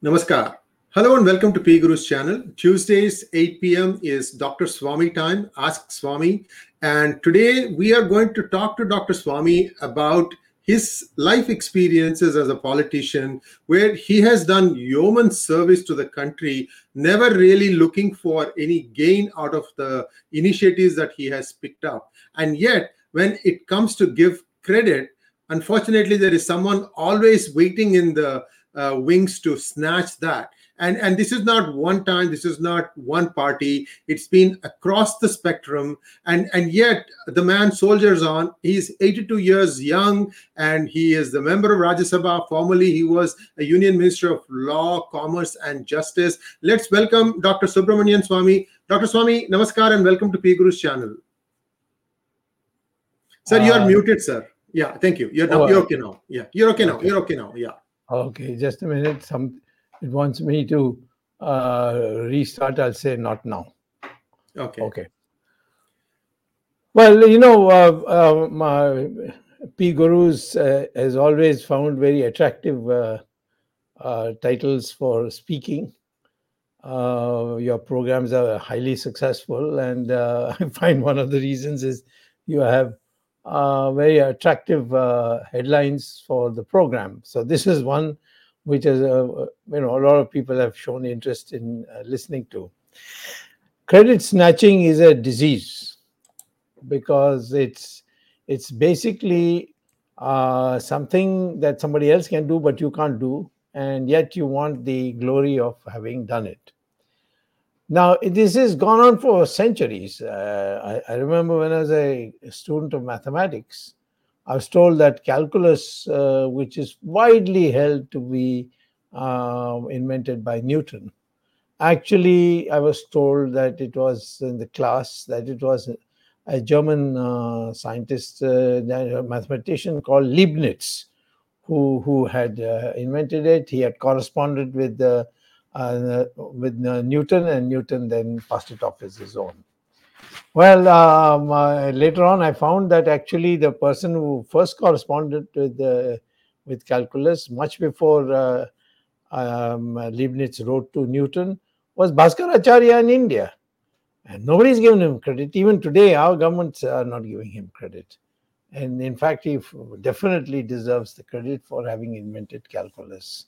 Namaskar. Hello and welcome to P Guru's channel. Tuesdays, 8 p.m. is Dr. Swami time, Ask Swami. And today we are going to talk to Dr. Swami about his life experiences as a politician, where he has done yeoman service to the country, never really looking for any gain out of the initiatives that he has picked up. And yet, when it comes to give credit, unfortunately, there is someone always waiting in the uh, wings to snatch that and and this is not one time this is not one party. It's been across the spectrum. And and yet the man soldiers on he's 82 years young and he is the member of rajya sabha. Formerly he was a union minister of law commerce and justice. Let's welcome dr subramanian swami. Dr swami namaskar and welcome to p guru's channel. Sir you are uh, muted sir. Yeah thank you. You're, oh, you're okay now. Yeah you're okay now. you're okay now. Yeah. Okay just a minute. Some it wants me to uh, restart, I'll say not now. Okay. Okay. Well, you know, uh, uh, my P Gurus uh, has always found very attractive uh, uh, titles for speaking. your programs are highly successful, and I find one of the reasons is you have very attractive headlines for the program. So this is one which is uh, uh, you know a lot of people have shown interest in uh, listening to. Credit snatching is a disease because it's it's basically uh, something that somebody else can do but you can't do, and yet you want the glory of having done it. Now, this has gone on for centuries. Uh, I, I, remember when I was a student of mathematics, I was told that calculus, uh, which is widely held to be uh, invented by Newton, actually, I was told that it was in the class that it was a German uh, scientist, uh, mathematician called Leibniz, who who had uh, invented it. He had corresponded with uh, with Newton, and Newton then passed it off as his own. Well, um, uh, later on, I found that actually the person who first corresponded with with calculus much before uh, um, Leibniz wrote to Newton was Bhaskaracharya in India, and nobody's given him credit. Even today, our governments are not giving him credit, and in fact, he definitely deserves the credit for having invented calculus.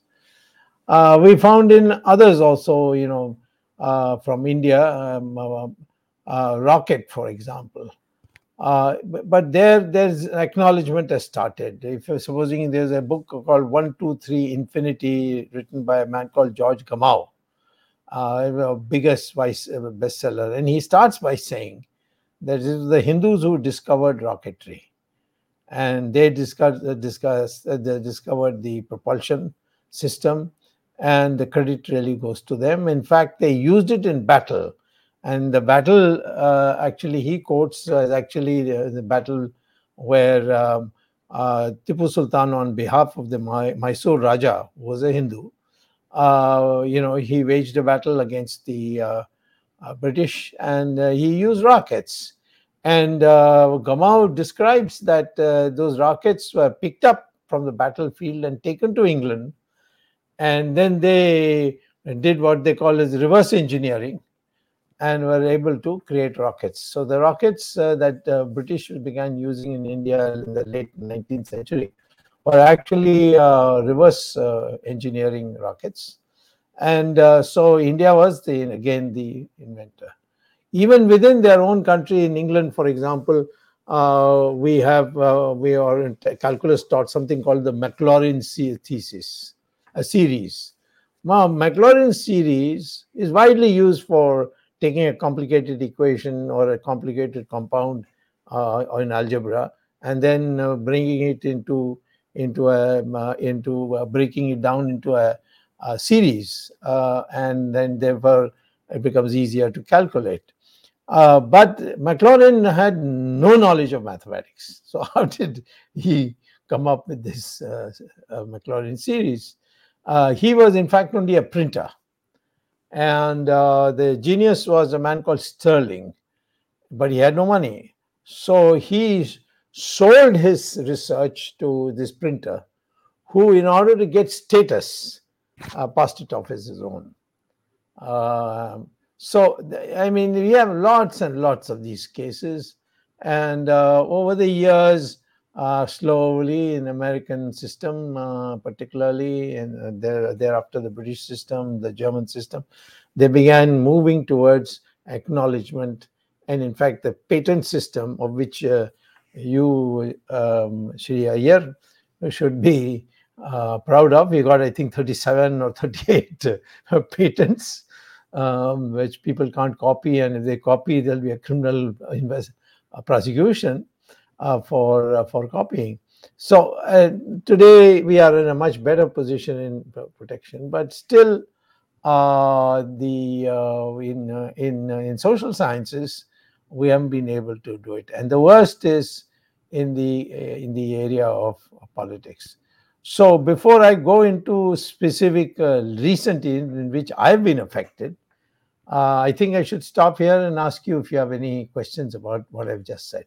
Uh, we found in others also, you know, uh, from India. Um, uh, rocket, for example. Uh, but there, there's acknowledgement has started. If supposing there's a book called One, Two, Three Infinity, written by a man called George Gamow, uh, biggest vice, uh, bestseller, and he starts by saying that it is the Hindus who discovered rocketry, and they discussed, uh, discussed uh, they discovered the propulsion system, and the credit really goes to them. In fact, they used it in battle and the battle, uh, actually, he quotes uh, actually the, the, battle where um, uh, Tipu Sultan, on behalf of the My- Mysore Raja, was a Hindu. Uh, you know, he waged a battle against the British, and he used rockets. And uh, describes that those rockets were picked up from the battlefield and taken to England, and then they did what they call as reverse engineering and were able to create rockets. So the rockets uh, that uh, British began using in India in the late 19th century were actually uh, reverse uh, engineering rockets. And uh, so India was the again the inventor. Even within their own country, in England, for example, uh, we have we are in calculus taught something called the Maclaurin thesis, a series. Now, Maclaurin series is widely used for taking a complicated equation or a complicated compound uh, in algebra and then uh, bringing it into into a uh, into uh, breaking it down into a, a series uh, and then therefore it becomes easier to calculate. Uh, but maclaurin had no knowledge of mathematics. So how did he come up with this maclaurin series? He was in fact only a printer and uh, the genius was a man called Stirling, but he had no money. So he sold his research to this printer, who, in order to get status, uh, passed it off as his own. Uh, so, I mean, we have lots and lots of these cases. And uh, over the years, uh, slowly in American system, uh, particularly, and there, thereafter the British system, the German system, they began moving towards acknowledgement. And in fact, the patent system of which uh, you, um, Shri Iyer, should be uh, proud of. We got, I think, 37 or 38 uh, patents, um, which people can't copy. And if they copy, there'll be a criminal invest- prosecution uh, for, uh, for copying. So uh, today we are in a much better position in protection, but still, the in in in social sciences we haven't been able to do it, and the worst is in the in the area of politics. So before I go into specific uh, recent in, in, which I've been affected, uh, I think I should stop here and ask you if you have any questions about what I've just said.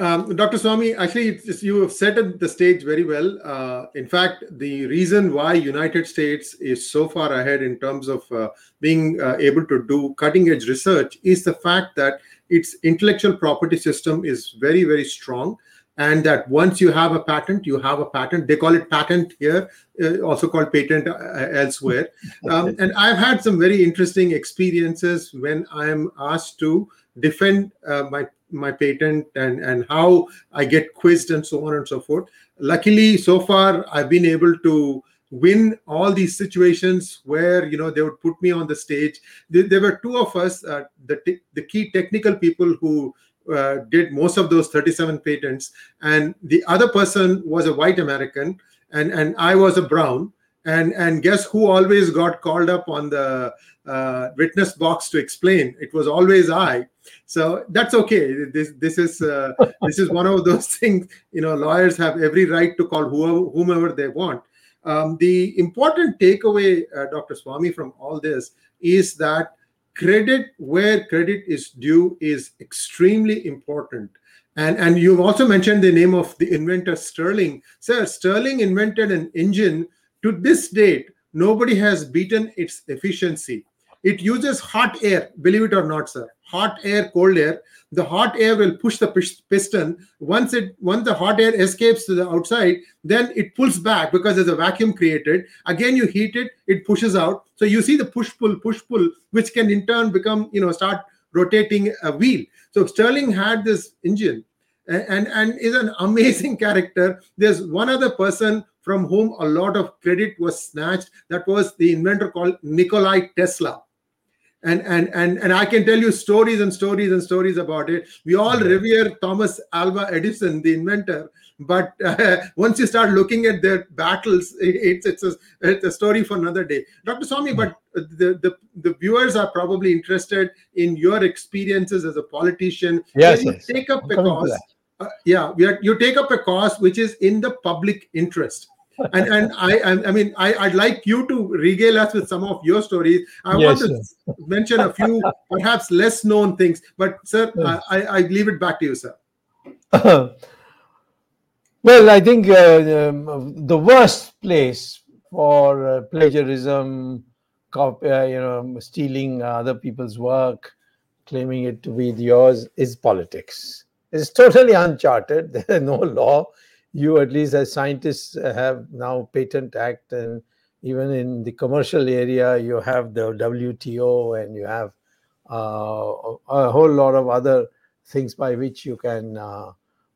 Um, Dr. Swami, actually, you have set the stage very well. Uh, in fact, the reason why United States is so far ahead in terms of uh, being uh, able to do cutting edge research is the fact that its intellectual property system is very, very strong and that once you have a patent you have a patent they call it patent here uh, also called patent uh, elsewhere um, and i've had some very interesting experiences when i'm asked to defend uh, my my patent and and how i get quizzed and so on and so forth. Luckily so far i've been able to win all these situations where you know they would put me on the stage. There, there were two of us uh, the the key technical people who uh, did most of those 37 patents. And the other person was a white american and and i was a brown and and guess who always got called up on the uh, witness box to explain it was always i so that's okay this this is uh, this is one of those things you know lawyers have every right to call whoever, whomever they want um, the important takeaway uh, dr swami from all this is that credit where credit is due is extremely important. And, and you've also mentioned the name of the inventor Stirling. Sir, Stirling invented an engine. To this date, nobody has beaten its efficiency. It uses hot air, believe it or not, sir. Hot air, cold air. The hot air will push the piston. Once it once the hot air escapes to the outside, then it pulls back because there's a vacuum created. Again, you heat it, it pushes out. So you see the push pull, push pull, which can in turn become, you know, start rotating a wheel. So Stirling had this engine and and is an amazing character. There's one other person from whom a lot of credit was snatched. That was the inventor called Nikolai Tesla and and and and I can tell you stories and stories and stories about it. We all revere Thomas Alva Edison, the inventor, but uh, once you start looking at their battles, it's it's a, it's a story for another day. Dr. Swami, but the, the the viewers are probably interested in your experiences as a politician. Yes, take up a cause. Uh, yeah, are, you take up a cause which is in the public interest and and I I mean I I'd like you to regale us with some of your stories. I yes, want to yes. mention a few perhaps less known things, but sir, yes. I I leave it back to you, sir. well, I think uh, um, the worst place for uh, plagiarism, copy, uh, you know, stealing other people's work, claiming it to be yours, is politics. It's totally uncharted. There's no law you at least as scientists have now patent act and even in the commercial area you have the wto and you have uh, a whole lot of other things by which you can uh,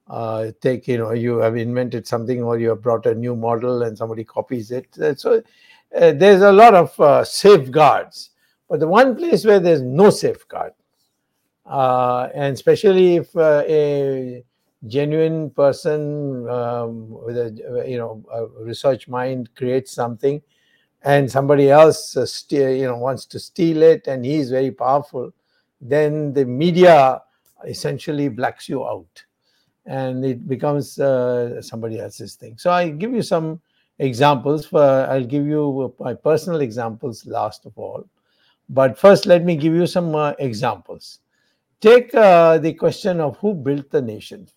uh, take you know you have invented something or you have brought a new model and somebody copies it. So uh, there's a lot of uh, safeguards. But the one place where there's no safeguard uh, and especially if a genuine person um, with a you know a research mind creates something and somebody else uh, you know wants to steal it and he's very powerful then the media essentially blacks you out and it becomes uh, somebody else's thing. So i give you some examples for i'll give you my personal examples last of all. But first let me give you some uh, examples. Take uh, the question of who built the nation.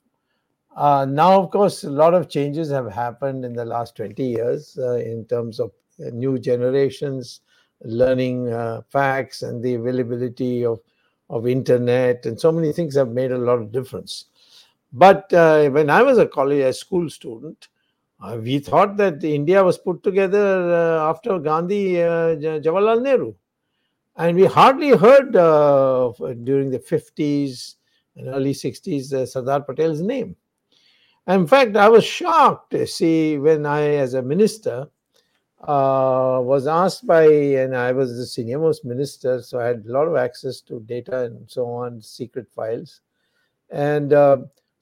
Uh, now, of course, a lot of changes have happened in the last 20 years uh, in terms of new generations learning uh, facts and the availability of, of internet and so many things have made a lot of difference. But uh, when I was a college, a school student, uh, we thought that India was put together after Gandhi, Jawaharlal Nehru and we hardly heard uh, during the 50s and early 60s uh, Sardar Patel's name. In fact, I was shocked to see when I, as a minister, uh, was asked by, and I was the senior most minister, so I had a lot of access to data and so on, secret files. And uh,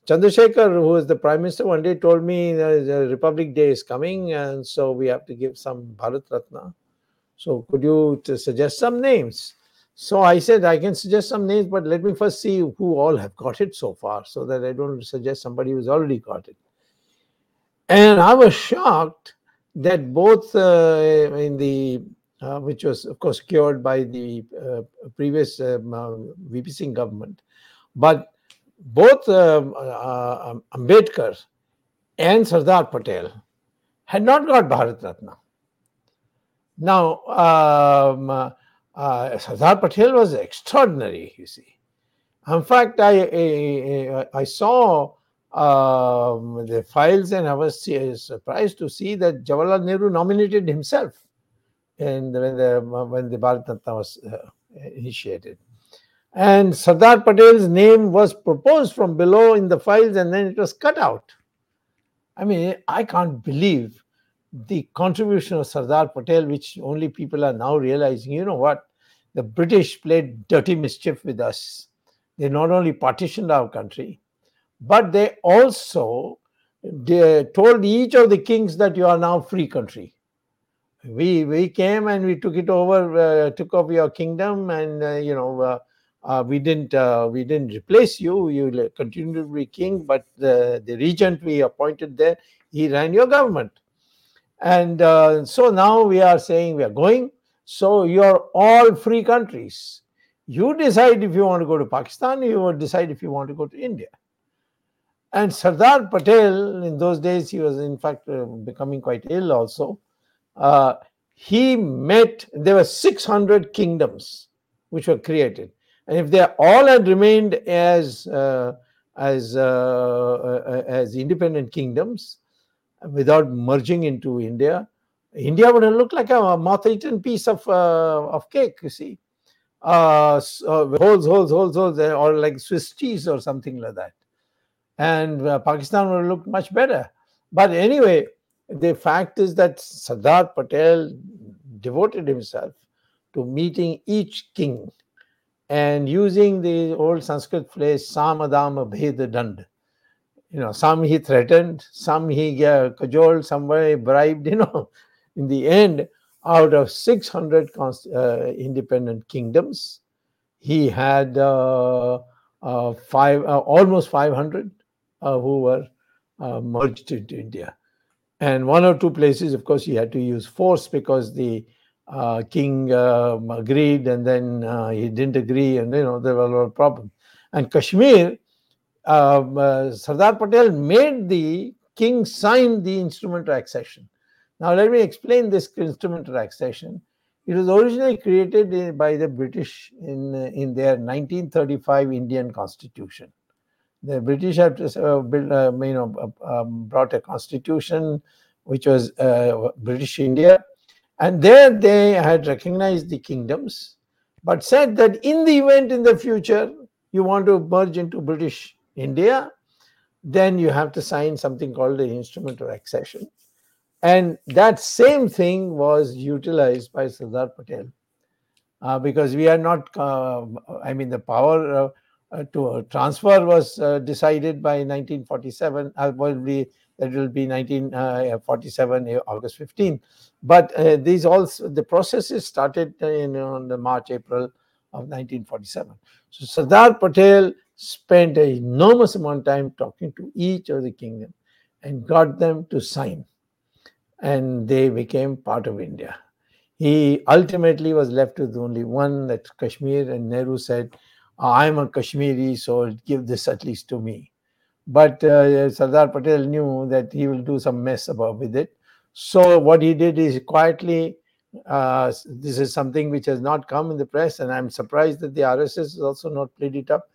Chandrasekhar, who was the prime minister, one day told me the Republic Day is coming, and so we have to give some Bharat Ratna. So could you suggest some names? So I said, I can suggest some names, but let me first see who all have got it so far so that I don't suggest somebody who's already got it. And I was shocked that both uh, in the, uh, which was of course cured by the uh, previous um, uh, VP Singh government, but both um, uh, uh, Ambedkar and Sardar Patel had not got Bharat Ratna. Now, um, uh, Sardar Patel was extraordinary, you see. In fact, I, I, I saw um, the files and I was surprised to see that Jawaharlal Nehru nominated himself and when the, when the Bharat was uh, initiated. And Sardar Patel's name was proposed from below in the files and then it was cut out. I mean, I can't believe the contribution of Sardar Patel, which only people are now realizing, you know what? The British played dirty mischief with us. They not only partitioned our country, but they also they told each of the kings that you are now free country. We we came and we took it over, uh, took over your kingdom, and uh, you know uh, uh we didn't uh, we didn't replace you. You continued to be king, but the the regent we appointed there, he ran your government. And uh, so now we are saying we are going. So you're all free countries. You decide if you want to go to Pakistan, you decide if you want to go to India. And Sardar Patel, in those days, he was in fact uh, becoming quite ill also. Uh, he met, there were 600 kingdoms which were created. And if they all had remained as, uh, as, uh, uh, as independent kingdoms, without merging into India, India would have looked like a moth-eaten piece of uh, of cake. You see, uh, so holes, holes, holes, holes, or like Swiss cheese or something like that. And uh, Pakistan would looked much better. But anyway, the fact is that Sardar Patel devoted himself to meeting each king and using the old Sanskrit phrase Samadama Bheda Dand you know, some he threatened, some he uh, cajoled, somebody bribed, you know. In the end, out of 600 uh, independent kingdoms, he had uh, uh five, uh, almost 500 uh, who were merged into India. And one or two places, of course, he had to use force because the king agreed and then he didn't agree, and you know, there were a lot of problems. And Kashmir, um, uh, Sardar Patel made the king sign the instrument of accession. Now, let me explain this instrument of accession. It was originally created by the British in, in their 1935 Indian Constitution. The British had uh, built, uh, you know, um, brought a constitution which was uh, British India, and there they had recognized the kingdoms, but said that in the event in the future you want to merge into British India, then you have to sign something called the instrument of accession. And that same thing was utilized by Sardar Patel uh, because we are not, uh, I mean, the power uh, uh to transfer was uh, decided by 1947, uh, be, that will be 1947, August 15. But these also, the processes started in the March, April of 1947. So Sardar Patel spent an enormous amount of time talking to each of the kingdom and got them to sign. And they became part of India. He ultimately was left with only one, that Kashmir, and Nehru said, I'm a Kashmiri, so give this at least to me. But uh, Sardar Patel knew that he will do some mess about with it. So what he did is quietly. Uh, this is something which has not come in the press, and I'm surprised that the RSS has also not played it up.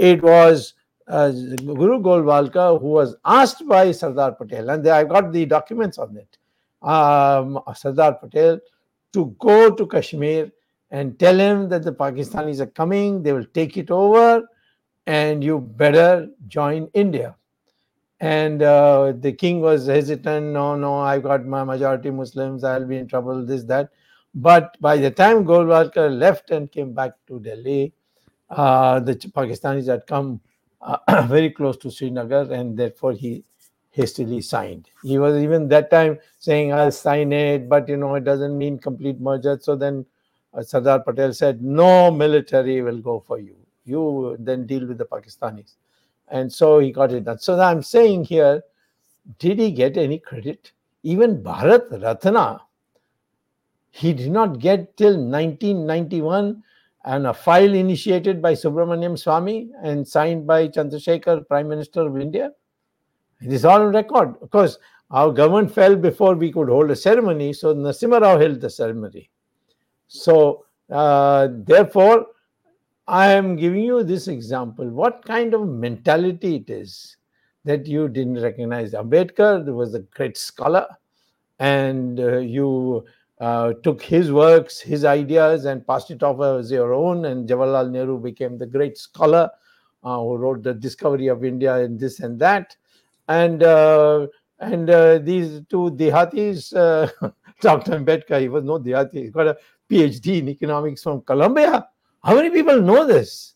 It was uh, Guru Golwalkar who was asked by Sardar Patel, and I got the documents on it. Um, Sardar Patel to go to Kashmir and tell him that the Pakistanis are coming, they will take it over, and you better join India. And uh, the king was hesitant. No, no, I've got my majority Muslims. I'll be in trouble. This, that. But by the time Golwalkar left and came back to Delhi, the Pakistanis had come uh, very close to Srinagar, and therefore he hastily signed. He was even that time saying, "I'll sign it," but you know it doesn't mean complete merger. So then uh, Sardar Patel said, "No military will go for you. You then deal with the Pakistanis." And so he got it done. So I'm saying here, did he get any credit? Even Bharat Ratna, he did not get till 1991 and a file initiated by Subramanian Swamy and signed by Chandrasekhar, Prime Minister of India. It is all on record. Of course, our government fell before we could hold a ceremony, so Narasimha Rao held the ceremony. So, uh, therefore, I am giving you this example. What kind of mentality it is that you didn't recognize? Ambedkar was a great scholar, and uh, you uh, took his works, his ideas, and passed it off as your own. And Jawaharlal Nehru became the great scholar uh, who wrote the discovery of India and this and that. And uh, and uh, these two Dehatis, uh, Dr. Ambedkar, he was no Dehati, he got a PhD in economics from Columbia. How many people know this?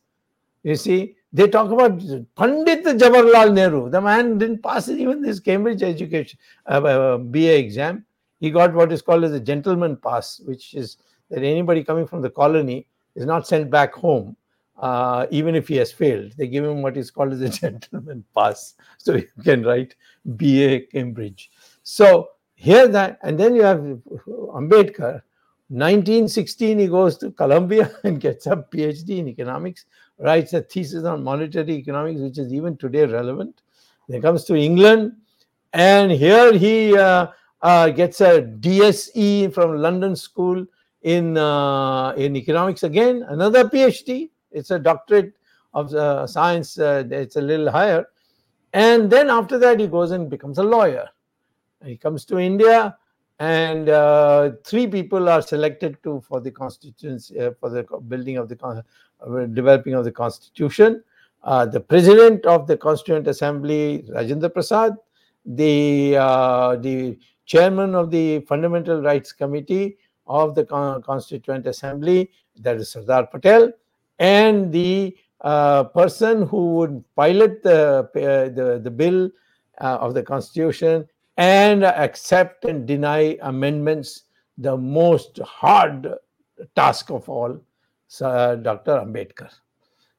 You see, they talk about Pandit Jawaharlal Nehru. The man didn't pass even his Cambridge education uh, BA exam he got what is called as a gentleman pass, which is that anybody coming from the colony is not sent back home, uh, even if he has failed. They give him what is called as a gentleman pass, so you can write BA Cambridge. So here that, and then you have Ambedkar. 1916, he goes to Columbia and gets a PhD in economics, writes a thesis on monetary economics, which is even today relevant. Then comes to England, and here he uh, uh, gets a DSc from London School in uh, in economics again, another PhD. It's a doctorate of uh, science. Uh, it's a little higher, and then after that he goes and becomes a lawyer. He comes to India, and uh, three people are selected to for the constituency uh, for the building of the developing of the constitution. the president of the Constituent Assembly, Rajendra Prasad, the the chairman of the Fundamental Rights Committee of the Constituent Assembly, that is Sardar Patel, and the uh, person who would pilot the, uh, the, the bill uh, of the Constitution and accept and deny amendments, the most hard task of all, uh, Dr. Ambedkar.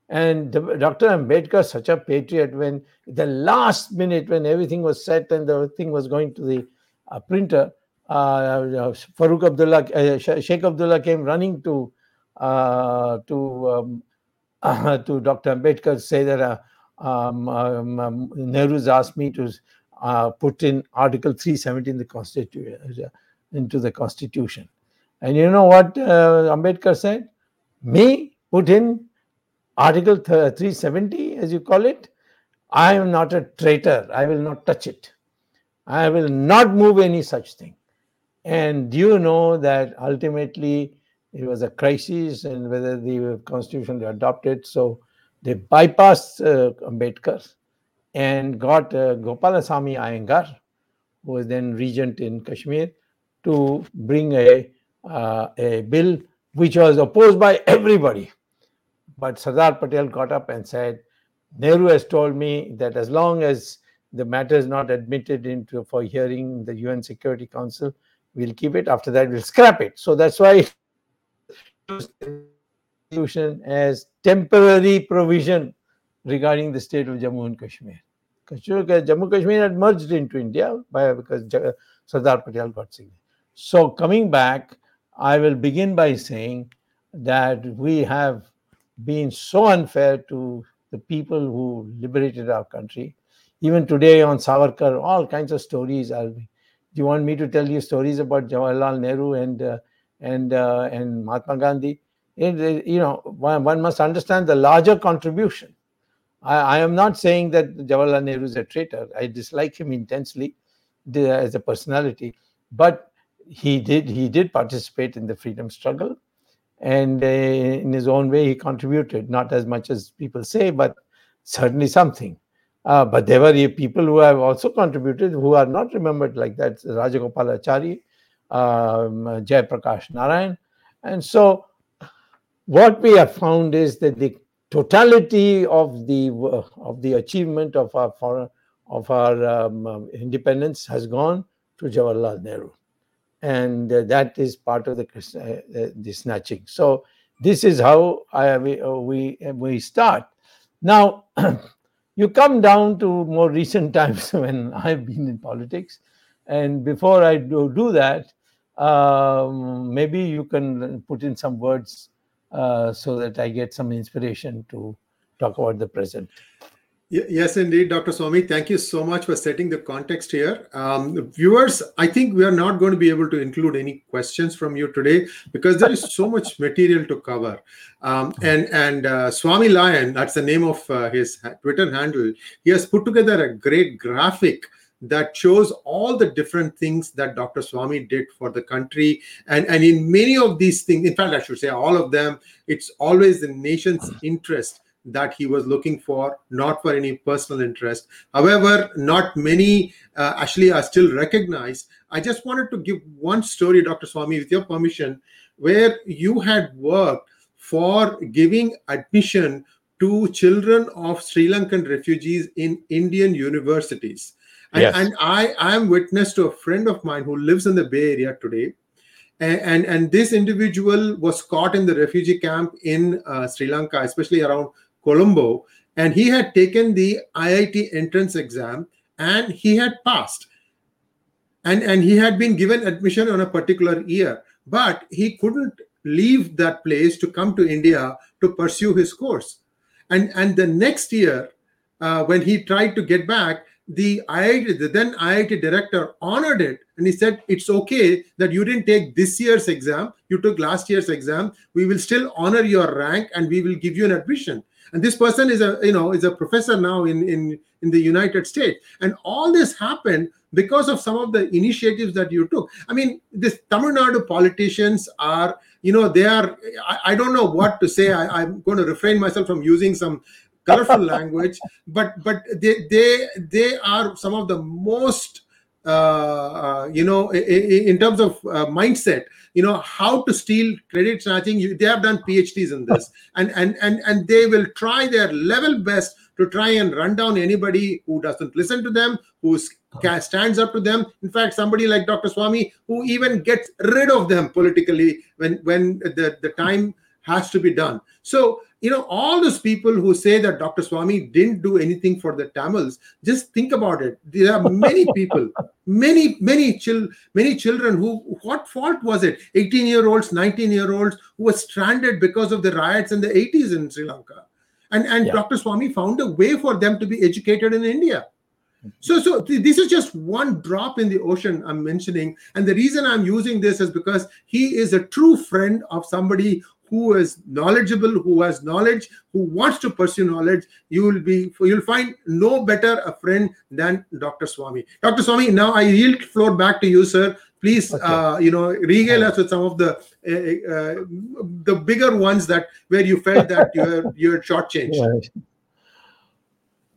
And Dr. Ambedkar, such a patriot, when the last minute, when everything was set and the thing was going to the printer, uh, Farooq Abdullah, uh, Sheikh Abdullah came running to uh, to um, uh, to Dr. Ambedkar say that uh, um, um, um, Nehru's asked me to uh, put in Article 370 in the Constitution into the Constitution, and you know what Ambedkar said? Me put in Article 370, as you call it. I am not a traitor. I will not touch it. I will not move any such thing. And do you know that ultimately it was a crisis and whether the constitution they adopted. So they bypassed uh, Ambedkar and got uh, Gopalasamy Iyengar, who was then regent in Kashmir, to bring a, uh, a bill which was opposed by everybody. But Sardar Patel got up and said, Nehru has told me that as long as the matter is not admitted into for hearing the UN Security Council, we'll keep it. After that, we'll scrap it. So that's why constitution as temporary provision regarding the state of Jammu and Kashmir. Because Jammu Kashmir had merged into India by, because Sardar Patel got signature. So coming back, I will begin by saying that we have been so unfair to the people who liberated our country. Even today on Savarkar, all kinds of stories. I'll do you want me to tell you stories about Jawaharlal Nehru and uh, and uh, and Mahatma Gandhi? It, you know, one, one, must understand the larger contribution. I, I, am not saying that Jawaharlal Nehru is a traitor. I dislike him intensely as a personality, but he did he did participate in the freedom struggle and uh, in his own way he contributed not as much as people say but certainly something uh, but there were people who have also contributed who are not remembered like that rajagopalachari um, Prakash narayan and so what we have found is that the totality of the of the achievement of our foreign, of our um, independence has gone to Jawaharlal Nehru and uh, that is part of the uh, uh, the snatching. So this is how I, we we, we start. Now you come down to more recent times when I've been in politics, and before I do, do that, um, maybe you can put in some words uh, so that I get some inspiration to talk about the present. Yes, indeed, Dr. Swami. Thank you so much for setting the context here. Um, viewers, I think we are not going to be able to include any questions from you today because there is so much material to cover. Um, and and uh, Swami Lion, that's the name of uh, his Twitter handle, he has put together a great graphic that shows all the different things that Dr. Swami did for the country. And, and in many of these things, in fact, I should say all of them, it's always the nation's interest that he was looking for, not for any personal interest. However, not many uh, actually are still recognized. I just wanted to give one story, Dr. Swami, with your permission, where you had worked for giving admission to children of Sri Lankan refugees in Indian universities. And, yes. and I, I am witness to a friend of mine who lives in the Bay Area today. And, and, and this individual was caught in the refugee camp in uh, Sri Lanka, especially around Colombo, and he had taken the IIT entrance exam and he had passed. And, and he had been given admission on a particular year, but he couldn't leave that place to come to India to pursue his course. And, and the next year, uh, when he tried to get back, the IIT, the then IIT director honored it and he said, It's okay that you didn't take this year's exam, you took last year's exam. We will still honor your rank and we will give you an admission and this person is a you know is a professor now in in in the united states. And all this happened because of some of the initiatives that you took. I mean this tamil nadu politicians are you know they are i, I don't know what to say. I, i'm going to refrain myself from using some colorful language but but they they they are some of the most uh, uh, you know, in terms of uh, mindset, you know, how to steal credit snatching. You, they have done PhDs in this, and and and and they will try their level best to try and run down anybody who doesn't listen to them, who stands up to them. In fact, somebody like Dr. Swami, who even gets rid of them politically when when the the time has to be done. So you know, all those people who say that Dr. Swami didn't do anything for the Tamils, just think about it. There are many people, many, many chil- many children who, what fault was it? 18 year olds, 19 year olds who were stranded because of the riots in the 80s in Sri Lanka. And, and yeah. Dr. Swami found a way for them to be educated in India. So, so this is just one drop in the ocean I'm mentioning, and the reason I'm using this is because he is a true friend of somebody who is knowledgeable, who has knowledge, who wants to pursue knowledge, you will be you'll find no better a friend than Dr. Swami. Dr. Swami, now I yield floor back to you, sir. Please, okay. uh, you know, regale us with some of the uh, uh, the bigger ones that where you felt that you're you're shortchanged.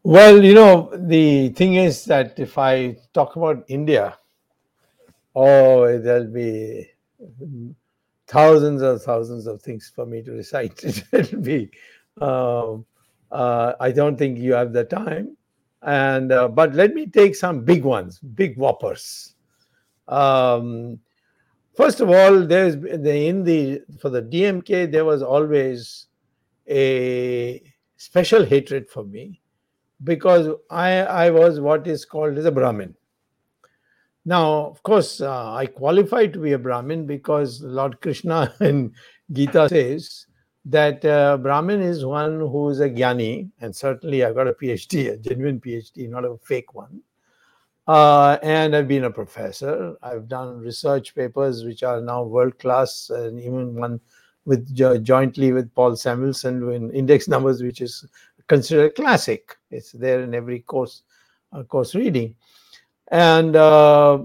Well, you know, the thing is that if I talk about India, oh, there'll be thousands and thousands of things for me to recite. It'll be, um, uh, I don't think you have the time. And uh, but let me take some big ones, big whoppers. Um, first of all, there's the, in the for the DMK there was always a special hatred for me because I I was what is called as a Brahmin. Now, of course, uh, I qualify to be a Brahmin because Lord Krishna in Gita says that uh, Brahmin is one who is a Gyani, and certainly I got a PhD, a genuine PhD, not a fake one. Uh, and I've been a professor. I've done research papers which are now world class, and even one with jointly with Paul Samuelson in index numbers, which is considered classic. It's there in every course uh, course reading. And uh,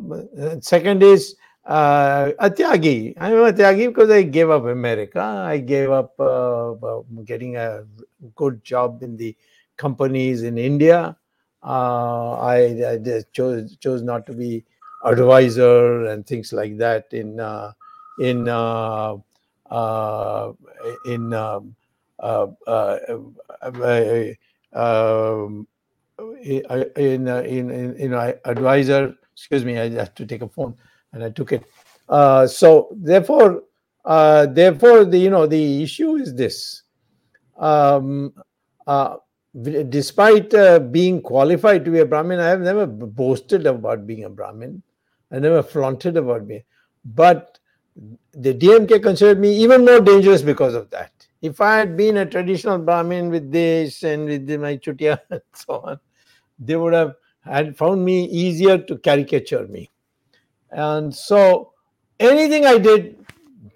second is uh, a Tyagi. I'm a Tyagi because I gave up America. I gave up uh, getting a good job in the companies in India. Uh, I, I chose chose not to be advisor and things like that in uh, in uh, uh, in um, uh, uh, um, in, in, in, you know, advisor, excuse me, I have to take a phone and I took it. Uh, so therefore, uh, therefore, the you know the issue is this: um, uh, despite uh, being qualified to be a Brahmin, I have never boasted about being a Brahmin. I never flaunted about being, but the DMK considered me even more dangerous because of that. If I had been a traditional Brahmin with this and with my chutia and so on, they would have had found me easier to caricature me. And so anything I did,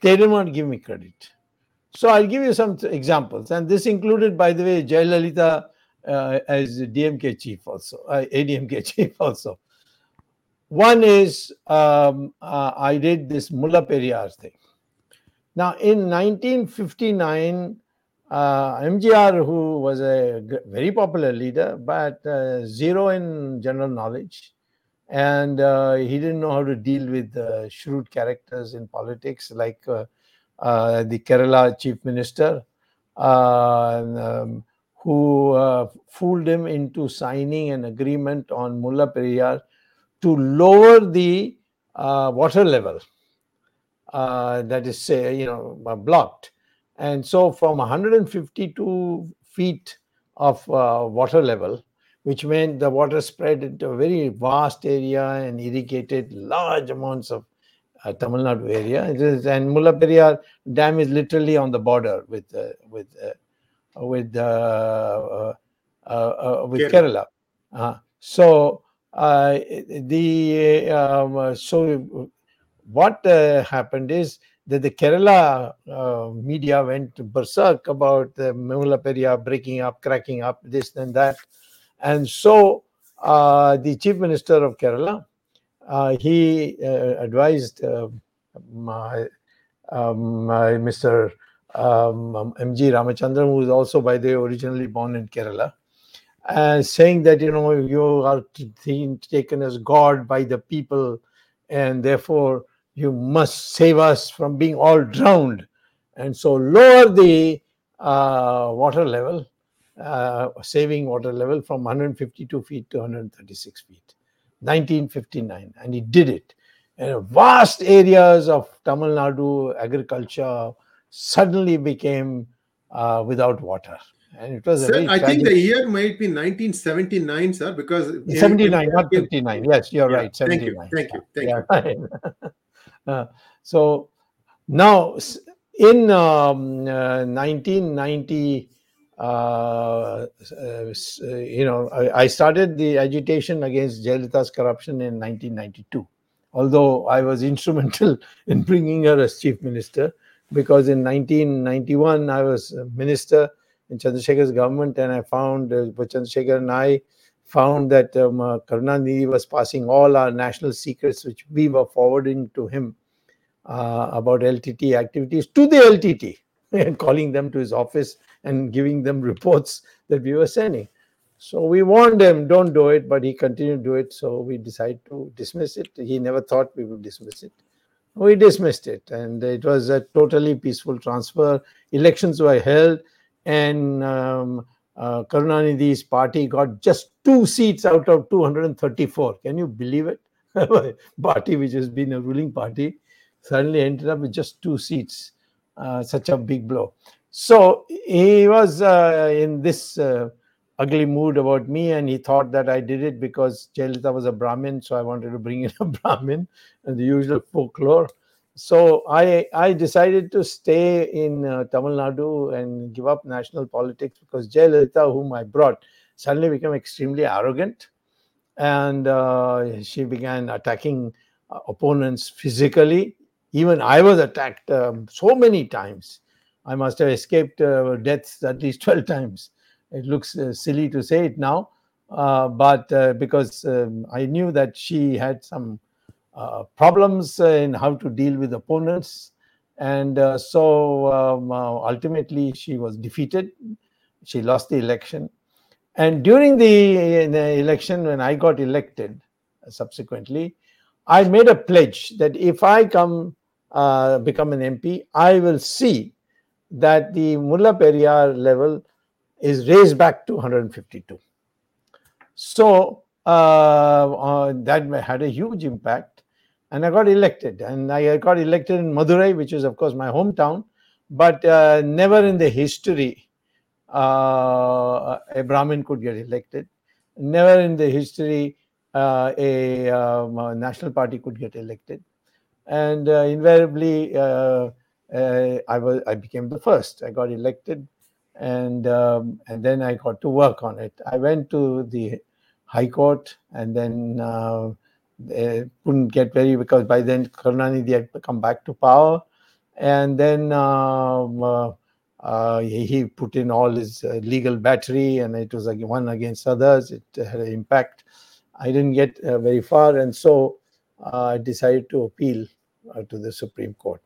they didn't want to give me credit. So I'll give you some examples. And this included, by the way, Jayalalitha uh, as DMK chief also, uh, ADMK chief also. One is um, uh, I did this Mulla Periyar thing. Now, in 1959, uh, MGR, who was a very popular leader, but uh, zero in general knowledge, and uh, he didn't know how to deal with shrewd characters in politics, like uh, uh, the Kerala chief minister, uh, um, who fooled him into signing an agreement on Mulla Periyar to lower the uh, water level uh, that is, say, you know, uh, blocked. And so from 152 feet of uh, water level, which meant the water spread into a very vast area and irrigated large amounts of uh, Tamil Nadu area. and Mulla Periyar Dam is literally on the border with uh, with with with Kerala. Kerala. so uh, the um, so what uh, happened is that the Kerala uh, media went berserk about the Periyar breaking up, cracking up, this and that, and so uh, the chief minister of Kerala uh, he uh, advised my, um, my Mr. Um, M.G. Ramachandran, who is also, by the way, originally born in Kerala, uh, saying that you know you are taken as God by the people, and therefore you must save us from being all drowned, and so lower the uh, water level, uh, saving water level from 152 feet to 136 feet, 1959, and he did it. And vast areas of Tamil Nadu agriculture suddenly became uh, without water and it was sir, I think the year might be 1979, sir, because 79, not 59. Yes, you're yeah, right. 79. Thank you, thank you, thank yeah. you. uh, so now in um, uh, 1990, uh, uh, you know, I, I, started the agitation against Jayalalitha's corruption in 1992. Although I was instrumental in bringing her as chief minister, because in 1991 I was minister in Chandrasekhar's government, and I found uh, Chandrasekhar and I found that um, uh, Karunanidhi was passing all our national secrets, which we were forwarding to him uh, about LTT activities to the LTT and calling them to his office and giving them reports that we were sending. So we warned him, don't do it, but he continued to do it. So we decided to dismiss it. He never thought we would dismiss it. We dismissed it, and it was a totally peaceful transfer. Elections were held and um, uh, Karunanidhi's party got just two seats out of 234. Can you believe it? party which has been a ruling party suddenly ended up with just two seats. Uh, such a big blow. So he was uh, in this uh, ugly mood about me, and he thought that I did it because Jayalalitha was a Brahmin, so I wanted to bring in a Brahmin and the usual folklore. So I I decided to stay in uh, Tamil Nadu and give up national politics because Jayalalitha, whom I brought, suddenly became extremely arrogant, and uh, she began attacking uh, opponents physically. Even I was attacked um, so many times. I must have escaped uh, deaths at least twelve times. It looks uh, silly to say it now, uh, but because um, I knew that she had some problems in how to deal with opponents. And uh, so um, uh, ultimately, she was defeated. She lost the election. And during the, the election, when I got elected subsequently, I made a pledge that if I come uh, become an MP, I will see that the Mulla Periyar level is raised back to 152. So uh, uh, that had a huge impact and I got elected. And I got elected in Madurai, which is, of course, my hometown, but uh, never in the history uh, a Brahmin could get elected. Never in the history uh, a, um, a, national party could get elected. And uh, invariably, uh, uh, I was I became the first. I got elected, and um, and then I got to work on it. I went to the High Court, and then they couldn't get very because by then Karunanidhi had come back to power, and then um, uh, uh, he put in all his uh, legal battery, and it was like one against others. It had an impact. I didn't get uh, very far, and so uh, I decided to appeal uh, to the Supreme Court.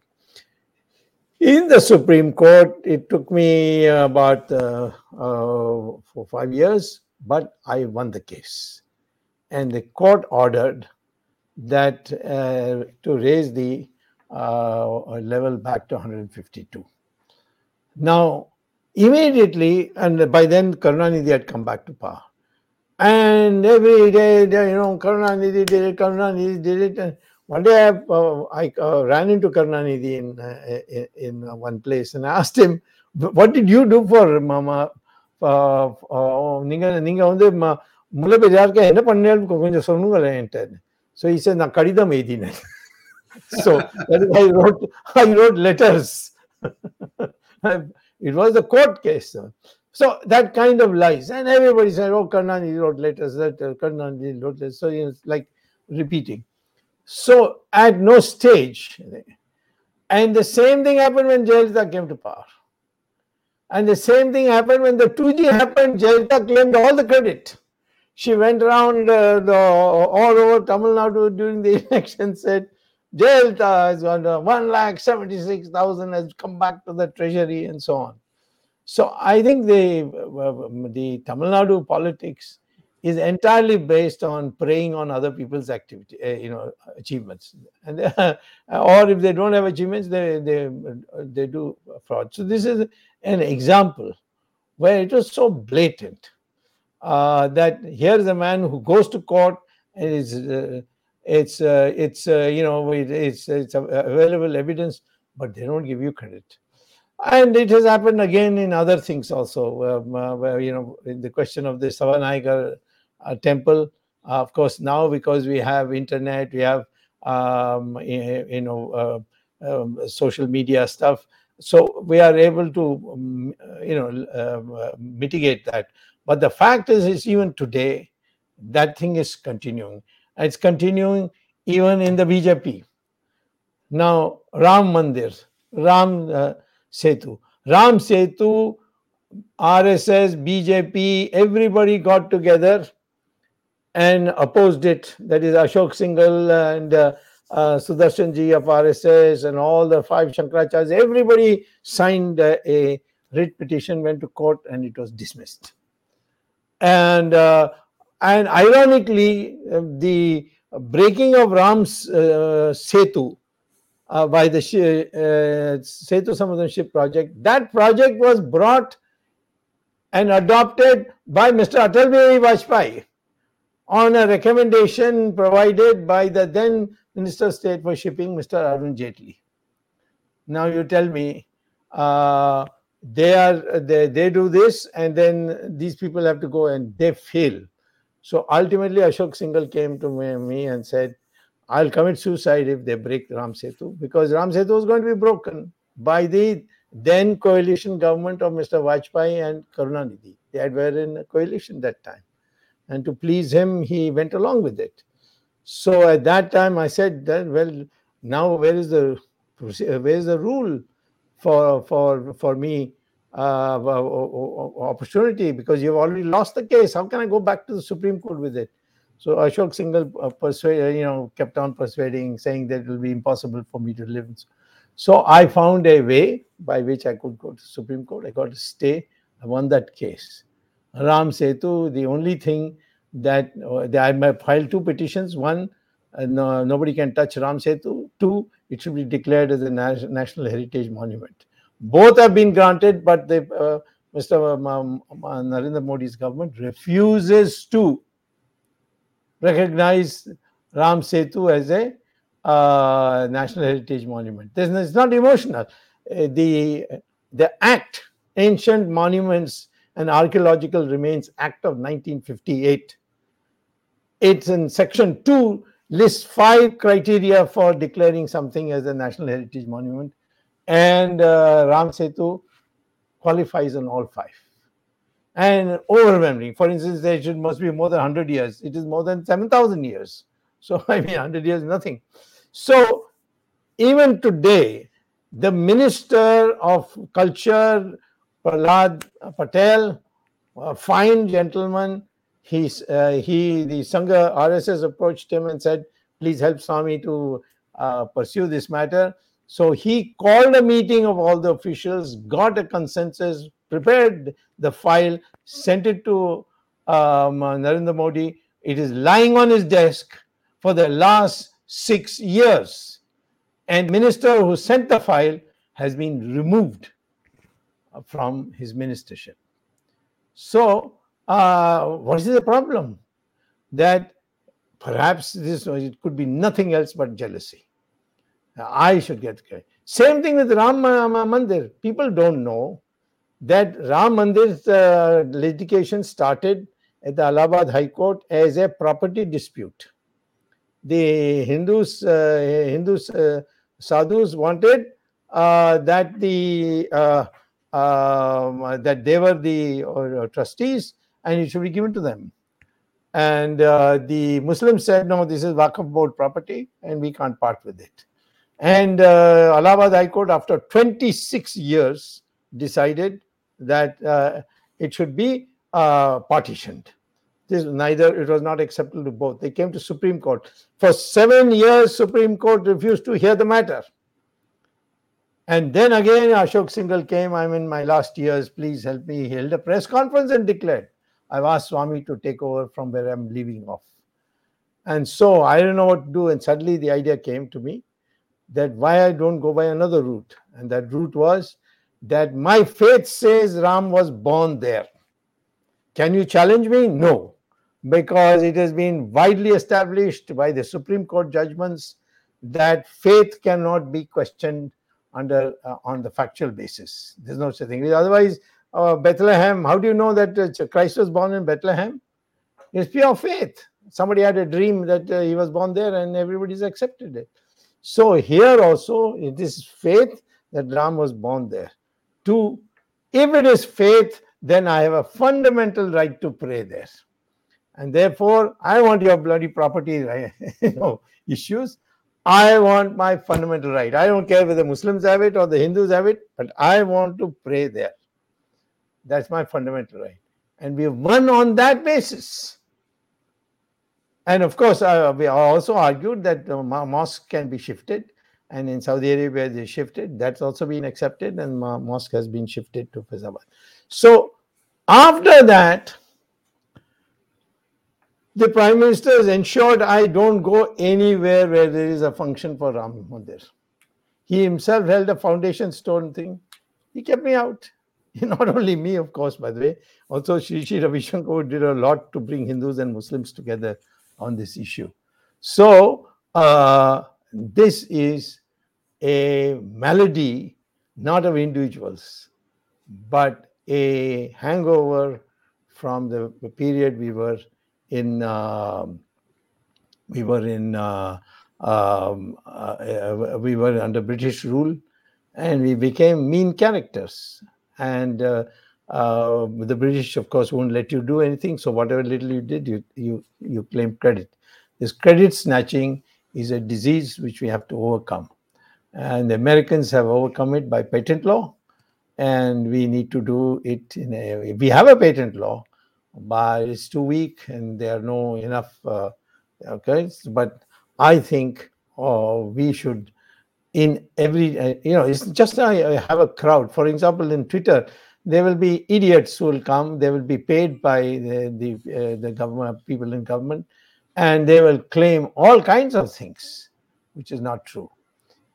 In the Supreme Court, it took me about for five years, but I won the case, and the court ordered that uh, to raise the uh, level back to 152. Now, immediately, and by then Karunanidhi had come back to power. And every day, you know, Karunanidhi did it, Karunanidhi did it. And one day I, uh, I uh, ran into Karunanidhi in, uh, in, in one place and I asked him, what did you do for Mama? நீங்க நீங்க வந்து முல்லை பெரியாருக்கு என்ன பண்ணேன்னு கொஞ்சம் சொல்லுங்களேன் என்கிட்ட so he said, Nakadidam edine. so I wrote, I wrote letters. it was a court case. So that kind of lies. And everybody said, oh, Karnan, he wrote letters, that uh, he wrote letters. So it's like repeating. So at no stage. And the same thing happened when Jayalalitha came to power. And the same thing happened when the 2G happened, Jayalalitha claimed all the credit she went around uh, the, all over Tamil Nadu during the election, said, Jayalalitha has got uh, 1 lakh 76,000 has come back to the treasury and so on. So I think the, uh, the Tamil Nadu politics is entirely based on preying on other people's activity, uh, you know, achievements. And uh, or if they don't have achievements, they, they, they do fraud. So this is an example where it was so blatant uh, that here's a man who goes to court and is uh, it's uh, it's uh, you know it, it's it's available evidence, but they don't give you credit. And it has happened again in other things also, um, uh, where you know in the question of the Sabanayagar uh, temple. of course, now because we have internet, we have um, you know um, social media stuff, so we are able to um, you know mitigate that but the fact is, is even today, that thing is continuing. It's continuing even in the BJP. Now, Ram Mandir, Ram uh, Setu, Ram Setu, RSS, BJP, everybody got together and opposed it. That is Ashok Singhal and uh, uh, Sudarshan ji of RSS and all the five Shankaracharyas, everybody signed uh, a writ petition, went to court, and it was dismissed and uh, and ironically, uh, the breaking of Ram's uh, Setu uh, by the uh, Setu Samudram Ship project, that project was brought and adopted by Mr. Atal Bihari Vajpayee on a recommendation provided by the then Minister of State for Shipping, Mr. Arun Jaitley. Now you tell me, uh, they are they, they do this and then these people have to go and they fail so ultimately ashok singhal came to me, me and said I'll commit suicide if they break Ram Setu because Ram Setu was going to be broken by the then coalition government of Mr. Vajpayee and Karunanidhi. They had were in a coalition that time. And to please him, he went along with it. So at that time, I said well, now where is the where is the rule for for for me uh, opportunity because you've already lost the case. How can I go back to the Supreme Court with it? So Ashok Singhal uh, persuaded, you know, kept on persuading, saying that it will be impossible for me to live. So I found a way by which I could go to Supreme Court. I got a stay. I won that case. Ram Setu, the only thing that uh, I filed two petitions. One, uh, no, nobody can touch Ram Setu. Two, it should be declared as a national heritage monument. Both have been granted, but the, uh, Mr. Um, Narendra Modi's government refuses to recognize Ram Setu as a uh, national heritage monument. This is not emotional. Uh, the the Act, Ancient Monuments and Archaeological Remains Act of 1958. It's in section two lists five criteria for declaring something as a national heritage monument, and uh, Ram Setu qualifies on all five and overwhelming. For instance, there should must be more than 100 years. It is more than 7,000 years. So, I mean, 100 years, nothing. So, even today, the Minister of Culture, Prahlad Patel, a fine gentleman, he's, uh, he, the Sangha RSS approached him and said, please help Swami to uh, pursue this matter. So he called a meeting of all the officials, got a consensus, prepared the file, sent it to um, Narendra Modi. It is lying on his desk for the last six years. And minister who sent the file has been removed from his ministership. So, uh, what is the problem? That perhaps this it could be nothing else but jealousy. I should get. Same thing with Ram Mandir. People don't know that Ram Mandir's uh, litigation started at the Allahabad High Court as a property dispute. The Hindus, uh, Hindus uh, sadhus wanted uh, that the uh, um, that they were the uh, trustees and it should be given to them. And the Muslims said, no, this is Waqf board property and we can't part with it. And uh, Allahabad High Court, after 26 years, decided that uh, it should be uh, partitioned. This neither it was not acceptable to both. They came to Supreme Court. For seven years, Supreme Court refused to hear the matter. And then again, Ashok Singhal came. I'm in my last years. Please help me. He held a press conference and declared, I've asked Swami to take over from where I'm leaving off. And so I don't know what to do. And suddenly the idea came to me that why I don't go by another route. And that route was that my faith says Ram was born there. Can you challenge me? No, because it has been widely established by the Supreme Court judgments that faith cannot be questioned under uh, on the factual basis. There's no such thing. Otherwise, uh, Bethlehem. How do you know that uh, Christ was born in Bethlehem? It's pure faith. Somebody had a dream that uh, he was born there, and everybody's accepted it. So here also, it is faith that Ram was born there. Two, if it is faith, then I have a fundamental right to pray there. And therefore, I want your bloody property issues. I want my fundamental right. I don't care whether Muslims have it or the Hindus have it, but I want to pray there. That's my fundamental right. And we have won on that basis. And of course, uh, we also argued that the mosque can be shifted and in Saudi Arabia they shifted. That's also been accepted, and mosque has been shifted to Faizabad. So after that, the prime minister has ensured I don't go anywhere where there is a function for Ram Mandir. He himself held a foundation stone thing. He kept me out. Not only me, of course, by the way. Also, Sri Sri Ravi Shankar did a lot to bring Hindus and Muslims together on this issue. So, uh, this is a malady not of individuals, but a hangover from the period we were in. Uh, we were in uh, um, uh, we were under British rule, and we became mean characters. And uh, uh, the British, of course, won't let you do anything. So whatever little you did, you you you claim credit. This credit snatching is a disease which we have to overcome, and the Americans have overcome it by patent law, and we need to do it in a. We have a patent law, but it's too weak, and there are no enough. Uh, okay, but I think oh, we should in every uh, you know it's just I, I, have a crowd. For example in twitter there will be idiots who will come. They will be paid by the the, uh, the government people in government and they will claim all kinds of things which is not true.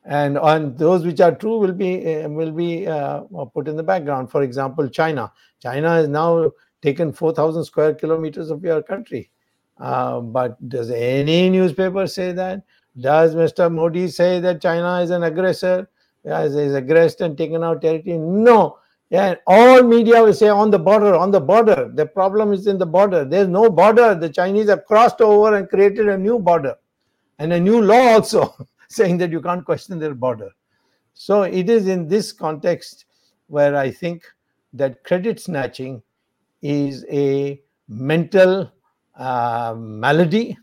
And on those which are true will be uh, will be uh, put in the background. For example china. China has now taken 4000 square kilometers of your country. Uh, but does any newspaper say that does Mr. Modi say that China is an aggressor, has is aggressed and taken out territory? No. Yeah, all media will say on the border, on the border. The problem is in the border. There's no border. The Chinese have crossed over and created a new border and a new law also saying that you can't question their border. So it is in this context where I think that credit snatching is a mental uh, malady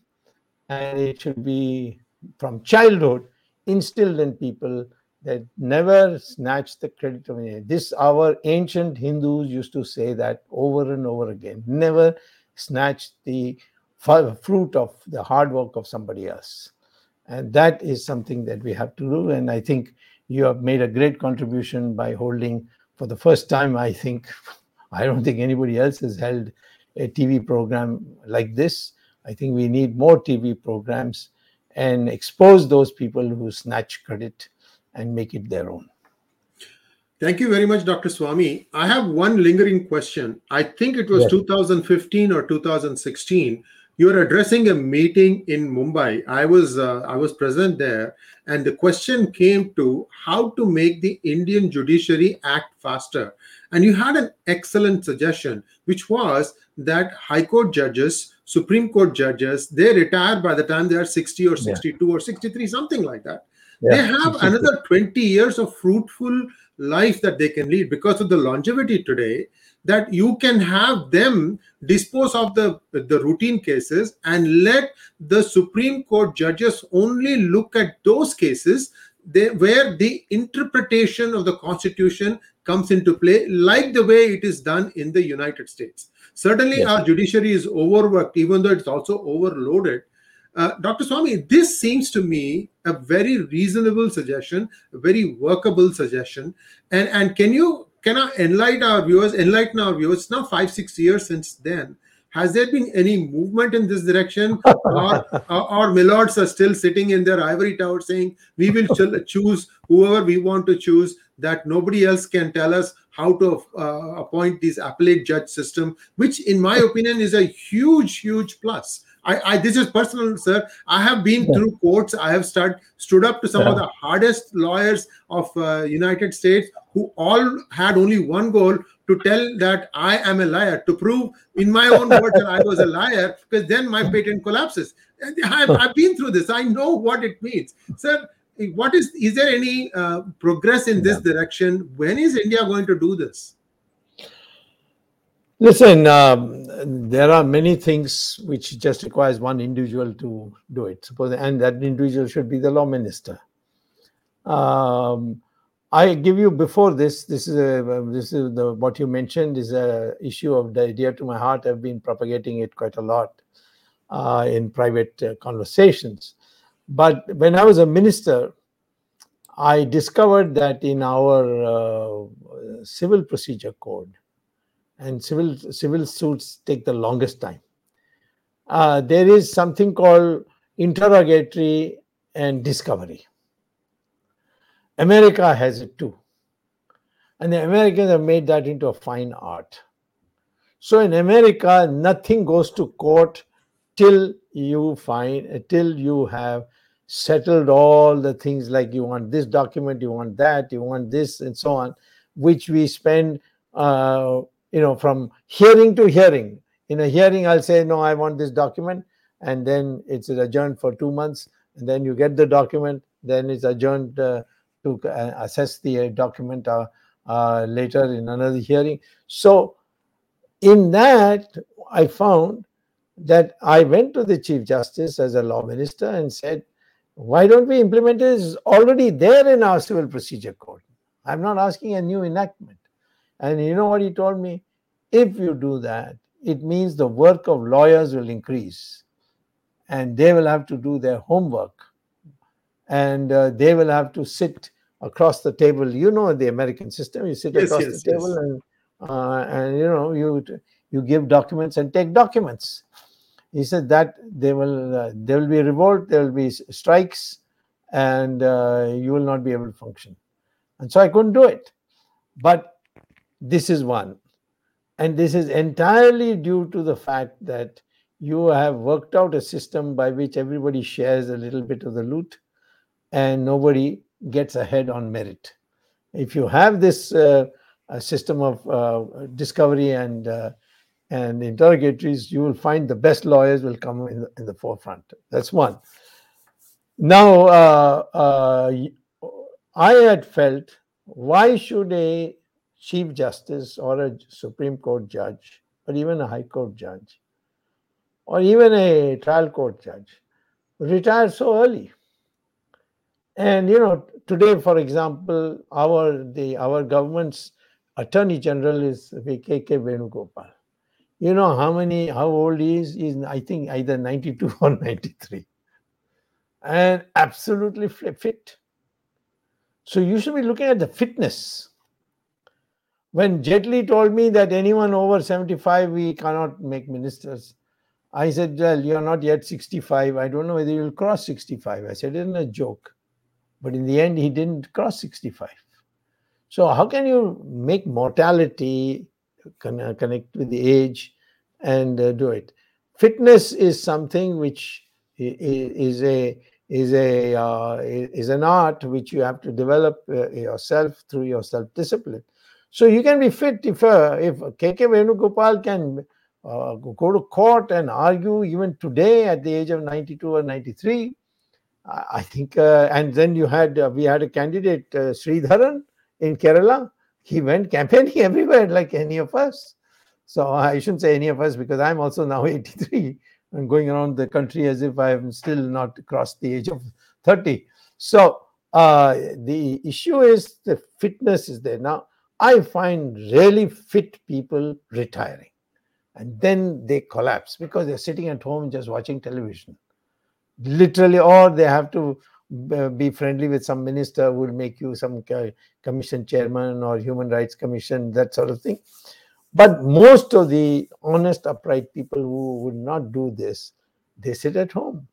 and it should be from childhood instilled in people that never snatch the credit of anything. This our ancient Hindus used to say that over and over again. Never snatch the fruit of the hard work of somebody else. And that is something that we have to do. And I think you have made a great contribution by holding for the first time, I think, I don't think anybody else has held a TV program like this. I think we need more TV programs and expose those people who snatch credit and make it their own. Thank you very much, Dr. Swami. I have one lingering question. I think it was yes. 2015 or 2016. You were addressing a meeting in Mumbai. I was uh, I was present there, and the question came to how to make the Indian judiciary act faster. And you had an excellent suggestion, which was that High Court judges Supreme Court judges, they retire by the time they are 60 or 62 yeah. or 63, something like that. Yeah. They have another 20 years of fruitful life that they can lead because of the longevity today that you can have them dispose of the, the routine cases and let the Supreme Court judges only look at those cases they, where the interpretation of the Constitution comes into play, like the way it is done in the United States. Certainly, yes. our judiciary is overworked, even though it's also overloaded. Uh, Dr. Swami, this seems to me a very reasonable suggestion, a very workable suggestion. And and can you can I enlighten our viewers, enlighten our viewers? It's now five six years since then. Has there been any movement in this direction, or, or, or millards are still sitting in their ivory tower saying we will choose whoever we want to choose? That nobody else can tell us how to uh, appoint this appellate judge system, which, in my opinion, is a huge, huge plus. I, I, this is personal, sir. I have been yeah. through courts. I have start, stood up to some yeah. of the hardest lawyers of uh, United States who all had only one goal to tell that I am a liar, to prove in my own words that I was a liar, because then my patent collapses. I've, I've been through this. I know what it means, sir what is is there any uh, progress in this yeah. direction? When is india going to do this? Listen um, there are many things which just requires one individual to do it. Suppose and that individual should be the law minister. Um, i give you before this this is a this is the what you mentioned is a issue of the dear to my heart. I've been propagating it quite a lot uh, in private uh, conversations but when I was a minister, I discovered that in our uh, civil procedure code, and civil civil suits take the longest time. Uh, there is something called interrogatory and discovery. America has it too. And the Americans have made that into a fine art. So in America, nothing goes to court till you find till you have settled all the things like you want this document you want that you want this and so on which we spend uh, you know from hearing to hearing in a hearing i'll say no i want this document and then it's adjourned for two months and then you get the document, then it's adjourned uh, to uh, assess the document later in another hearing. So, in that, I found that I went to the Chief Justice as a law minister and said, why don't we implement it? It's already there in our civil procedure code. I'm not asking a new enactment. And you know what he told me? If you do that, it means the work of lawyers will increase and they will have to do their homework and uh, they will have to sit across the table. You know in the American system. You sit yes, across yes, the table and uh, and you know you you give documents and take documents. He said that they will uh, there will be revolt, there will be strikes, and uh, you will not be able to function. And so I couldn't do it. But this is one. And this is entirely due to the fact that you have worked out a system by which everybody shares a little bit of the loot and nobody gets ahead on merit. If you have this uh, system of uh, discovery and uh, and interrogatories, you will find the best lawyers will come in the, in the forefront. That's one. Now, uh, uh, I had felt why should a Chief Justice or a Supreme Court judge, or even a High Court judge, or even a trial court judge retire so early? And you know, today, for example, our the our government's attorney general is KK Venugopal. You know how many how old he is? He's I think either 92 or 93. And absolutely fit. So you should be looking at the fitness when Jaitley told me that anyone over 75 we cannot make ministers, I said, Well, you're not yet 65. I don't know whether you'll cross 65. I said, in a joke. But in the end, he didn't cross 65. So, how can you make mortality connect with the age and uh, do it? Fitness is something which is a is a uh, is an art which you have to develop uh, yourself through your self discipline so you can be fit if uh, if KK Venugopal can uh, go to court and argue even today at the age of 92 or 93. I think, uh, and then you had uh, we had a candidate uh, Sreedharan in Kerala. He went campaigning everywhere like any of us. So I shouldn't say any of us because I'm also now 83 and going around the country as if I'm still not crossed the age of 30. So uh, the issue is the fitness is there now I find really fit people retiring and then they collapse because they're sitting at home just watching television. Literally, or they have to be friendly with some minister who will make you some commission chairman or human rights commission, that sort of thing. But most of the honest, upright people who would not do this, they sit at home.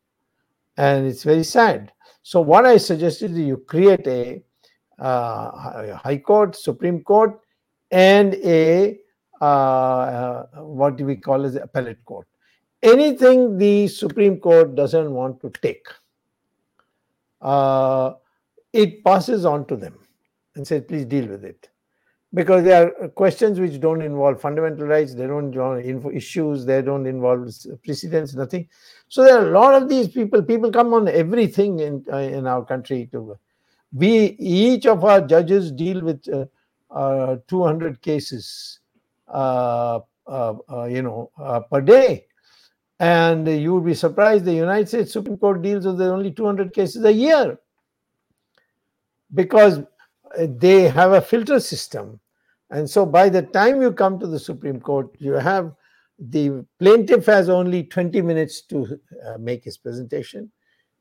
And it's very sad. So, what I suggested is you create a uh, High Court, Supreme Court, and a uh, uh, what do we call as appellate court. Anything the Supreme Court doesn't want to take, uh, it passes on to them and says, please deal with it. Because there are questions which don't involve fundamental rights, they don't involve issues, they don't involve precedents, nothing. So there are a lot of these people. People come on everything in uh, in our country to we each of our judges deal with uh, uh, 200 cases uh, uh, uh you know per day and you would be surprised the united states supreme court deals with only 200 cases a year because they have a filter system and so by the time you come to the supreme court you have the plaintiff has only 20 minutes to make his presentation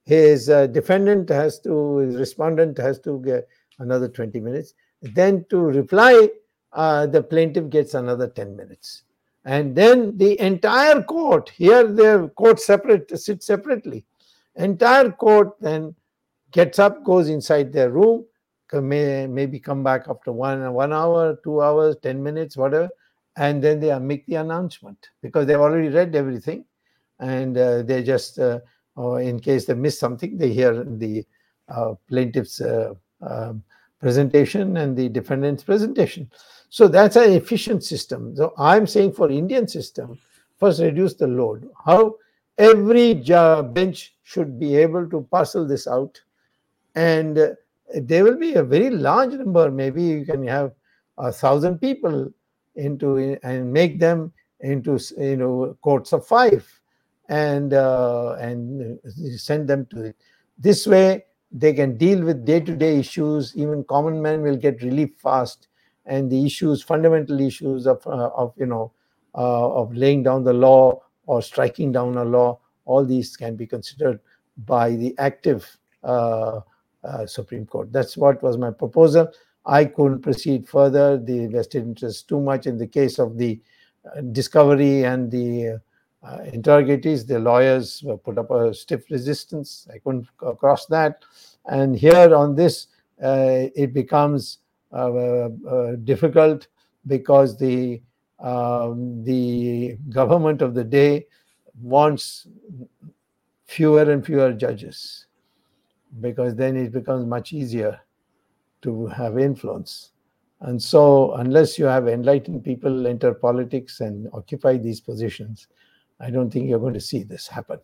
his uh, defendant has to, his respondent has to get another 20 minutes. Then to reply, uh, the plaintiff gets another 10 minutes. And then the entire court, here the court separate, sits separately. Entire court then gets up, goes inside their room, may, maybe come back after one, one hour, two hours, 10 minutes, whatever, and then they make the announcement because they've already read everything and uh, they just uh, or in case they miss something, they hear the uh, plaintiff's uh, um, presentation and the defendant's presentation. So that's an efficient system. So I'm saying for Indian system, first reduce the load. How every bench should be able to parcel this out. And uh, there will be a very large number. Maybe you can have a thousand people into and make them into you know courts of five and uh, and send them to it. This way they can deal with day-to-day issues. Even common men will get relief fast and the issues fundamental issues of uh, of you know uh, of laying down the law or striking down a law all these can be considered by the active uh, uh, Supreme Court. That's what was my proposal. I couldn't proceed further. The vested interest too much in the case of the uh, discovery and the uh, interrogatories. The lawyers put up a stiff resistance. I couldn't cross that. And here on this, uh, it becomes uh, difficult because the um, the government of the day wants fewer and fewer judges because then it becomes much easier to have influence. And so, unless you have enlightened people enter politics and occupy these positions, I don't think you're going to see this happen.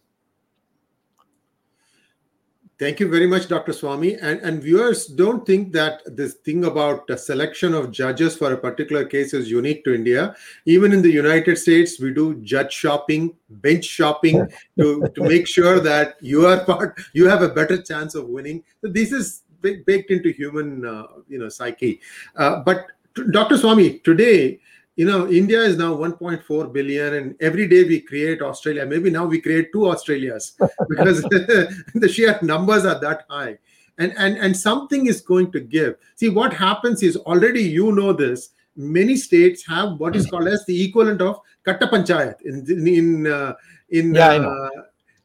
Thank you very much, Dr. Swami. And, and viewers, don't think that this thing about the selection of judges for a particular case is unique to India. Even in the United States, we do judge shopping, bench shopping to, to make sure that you are part, you have a better chance of winning. So this is baked into human, uh, you know, psyche. Uh, but Dr. Swami, today you know india is now 1.4 billion and every day we create australia. Maybe now we create two australias because the sheer numbers are that high. And and and something is going to give. See what happens is already you know this. Many states have what is called as the equivalent of katta panchayat in in uh, in yeah, uh,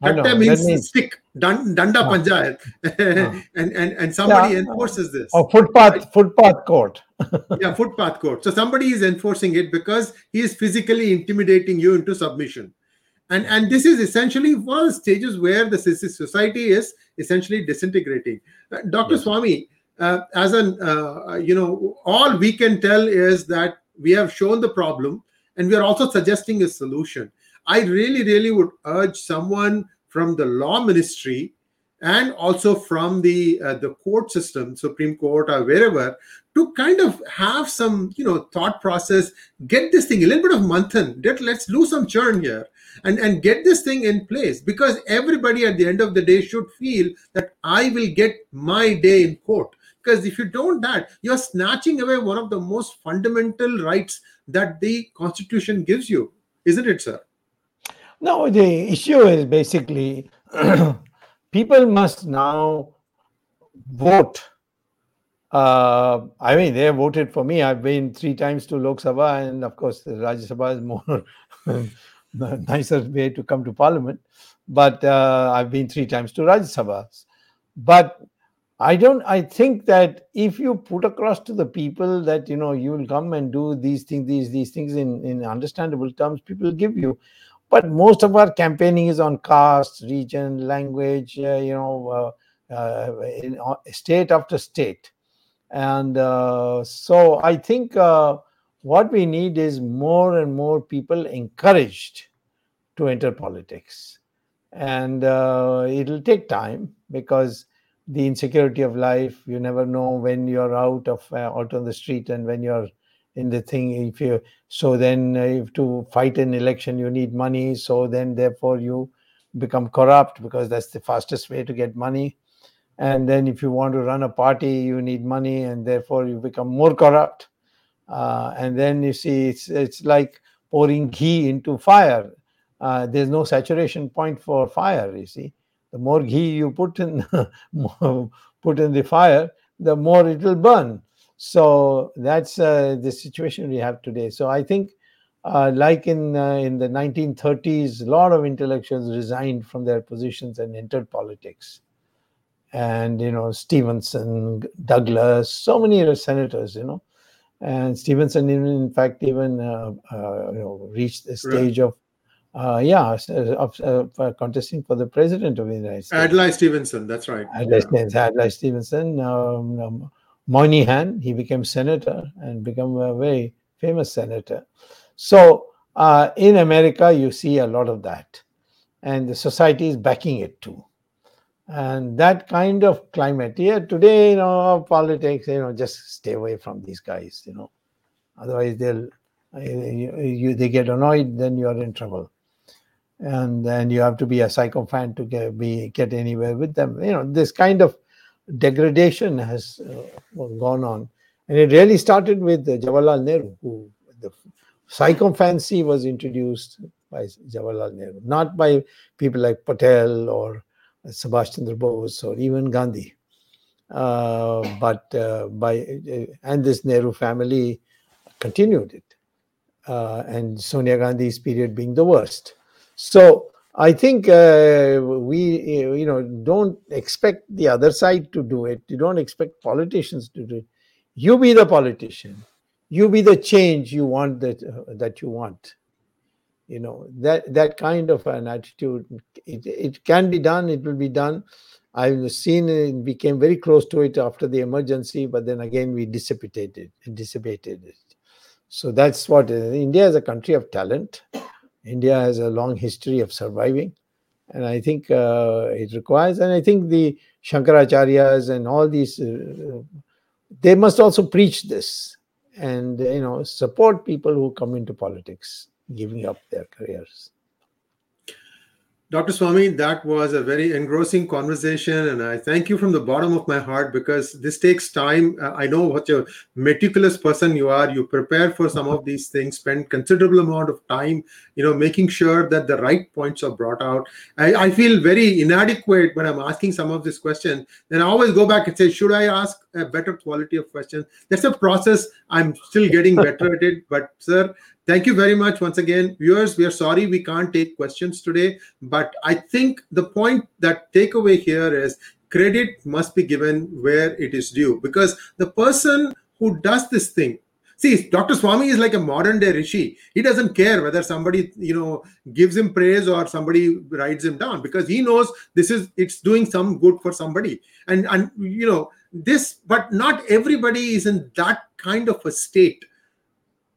Katta means, means stick, danda uh, panchayat, uh, and, and and somebody yeah, enforces this. Oh, footpath, right? footpath court. yeah, footpath court. So somebody is enforcing it because he is physically intimidating you into submission, and and this is essentially one of the stages where the society is essentially disintegrating. Uh, Dr. Yes. Swami, uh, as an uh, you know, all we can tell is that we have shown the problem, and we are also suggesting a solution I really, really would urge someone from the law ministry and also from the uh, the court system, Supreme Court or wherever, to kind of have some you know thought process, get this thing a little bit of manthan. Let, let's do some churn here and and get this thing in place because everybody at the end of the day should feel that I will get my day in court. Because if you don't that, you're snatching away one of the most fundamental rights that the Constitution gives you, isn't it, sir? No, the issue is basically people must now vote. Uh, I mean, they voted for me. I've been three times to Lok Sabha, and of course, the Rajya Sabha is more nicer way to come to Parliament. But uh, I've been three times to Rajya Sabha. But I don't. I think that if you put across to the people that you know you will come and do these things, these these things in in understandable terms, people give you but most of our campaigning is on caste region language uh, you know uh, uh, in uh, state after state. And uh, so i think uh, what we need is more and more people encouraged to enter politics. And it'll take time because the insecurity of life you never know when you're out of out on the street and when you're in the thing if you so then uh, if to fight an election you need money so then therefore you become corrupt because that's the fastest way to get money. And then if you want to run a party you need money and therefore you become more corrupt. Uh, and then you see it's it's like pouring ghee into fire. Uh, there's no saturation point for fire you see. The more ghee you put in put in the fire the more it will burn so that's uh, the situation we have today. So I think, uh, like in uh, in the 1930s, a lot of intellectuals resigned from their positions and entered politics. And you know Stevenson, Douglas, so many senators, you know, and Stevenson, even in fact, even uh, uh, you know reached the stage right. of uh, yeah, of, uh, contesting for the president of the United States. Adlai Stevenson, that's right. Adlai, yeah. Adlai Stevenson. Um, um, Moynihan, he became senator and became a very famous senator. So uh, in America, you see a lot of that. and the society is backing it too. And that kind of climate, yeah, today, you know, politics, you know, just stay away from these guys, you know, otherwise they'll, you, you, they get annoyed, then you're in trouble. And then you have to be a psychophant to get, be, get anywhere with them. You know, this kind of degradation has uh, gone on. And it really started with Jawaharlal Nehru, who the psychophancy was introduced by Jawaharlal Nehru, not by people like Patel or Subhash Chandra Bose or even Gandhi. Uh, but uh, by uh, and this Nehru family continued it, uh, and Sonia Gandhi's period being the worst. So I think uh, we you know don't expect the other side to do it. You don't expect politicians to do it. You be the politician. You be the change you want that uh, that you want you know that that kind of an attitude it, it can be done it will be done i've seen it became very close to it after the emergency but then again we dissipated it dissipated it so that's what uh, india is a country of talent india has a long history of surviving and i think uh, it requires and i think the shankaracharyas and all these uh, they must also preach this and you know support people who come into politics giving up their careers. Dr. Swami, that was a very engrossing conversation, and I thank you from the bottom of my heart because this takes time. Uh, I know what a meticulous person you are. You prepare for some of these things, spend considerable amount of time, you know, making sure that the right points are brought out. I, I feel very inadequate when I'm asking some of this question. Then I always go back and say, should I ask a better quality of question? That's a process. I'm still getting better at it. But sir, Thank you very much once again. Viewers, we are sorry we can't take questions today, but I think the point that takeaway here is credit must be given where it is due because the person who does this thing see dr swami is like a modern day rishi he doesn't care whether somebody you know gives him praise or somebody writes him down because he knows this is it's doing some good for somebody and and you know this but not everybody is in that kind of a state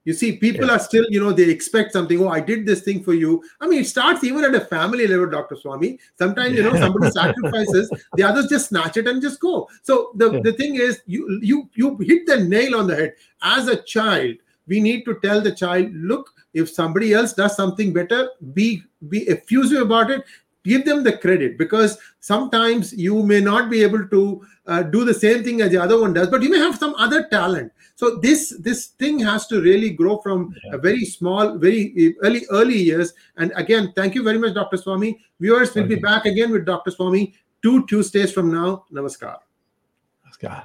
you see, people yeah. are still, you know, they expect something. Oh, I did this thing for you. I mean, it starts even at a family level, Dr. Swami. Sometimes, you know, somebody sacrifices, the others just snatch it and just go. So the, yeah. the thing is, you you you hit the nail on the head. As a child, we need to tell the child, look, if somebody else does something better, be be effusive about it give them the credit because sometimes you may not be able to uh, do the same thing as the other one does but you may have some other talent. So this this thing has to really grow from yeah. a very small very early early years. And again thank you very much dr swami. Viewers will be back again with dr swami two tuesdays from now. Namaskar. Namaskar